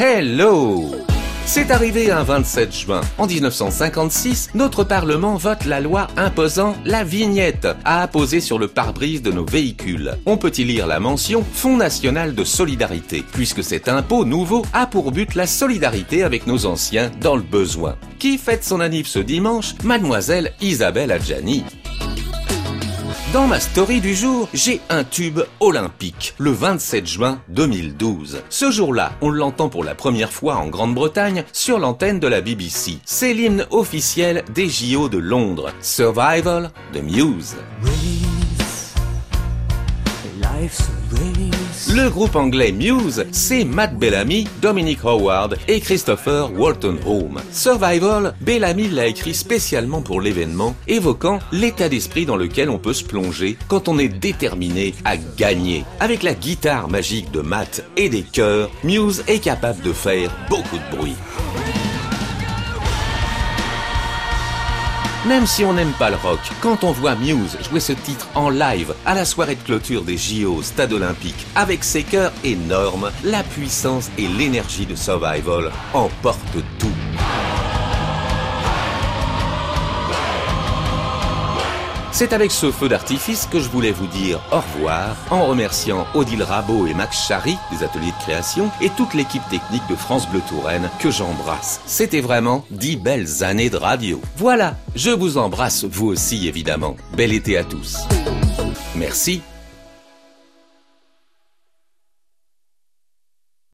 Hello c'est arrivé un 27 juin. En 1956, notre Parlement vote la loi imposant la vignette à apposer sur le pare-brise de nos véhicules. On peut y lire la mention Fonds national de solidarité, puisque cet impôt nouveau a pour but la solidarité avec nos anciens dans le besoin. Qui fête son anniv ce dimanche? Mademoiselle Isabelle Adjani. Dans ma story du jour, j'ai un tube olympique, le 27 juin 2012. Ce jour-là, on l'entend pour la première fois en Grande-Bretagne sur l'antenne de la BBC. C'est l'hymne officiel des JO de Londres, Survival de Muse. Le groupe anglais Muse, c'est Matt Bellamy, Dominic Howard et Christopher Walton Home. Survival, Bellamy l'a écrit spécialement pour l'événement, évoquant l'état d'esprit dans lequel on peut se plonger quand on est déterminé à gagner. Avec la guitare magique de Matt et des chœurs, Muse est capable de faire beaucoup de bruit. Même si on n'aime pas le rock, quand on voit Muse jouer ce titre en live à la soirée de clôture des JO Stade Olympique, avec ses chœurs énormes, la puissance et l'énergie de Survival emportent tout. C'est avec ce feu d'artifice que je voulais vous dire au revoir en remerciant Odile Rabot et Max Chary des ateliers de création et toute l'équipe technique de France Bleu Touraine que j'embrasse. C'était vraiment dix belles années de radio. Voilà, je vous embrasse vous aussi évidemment. Bel été à tous. Merci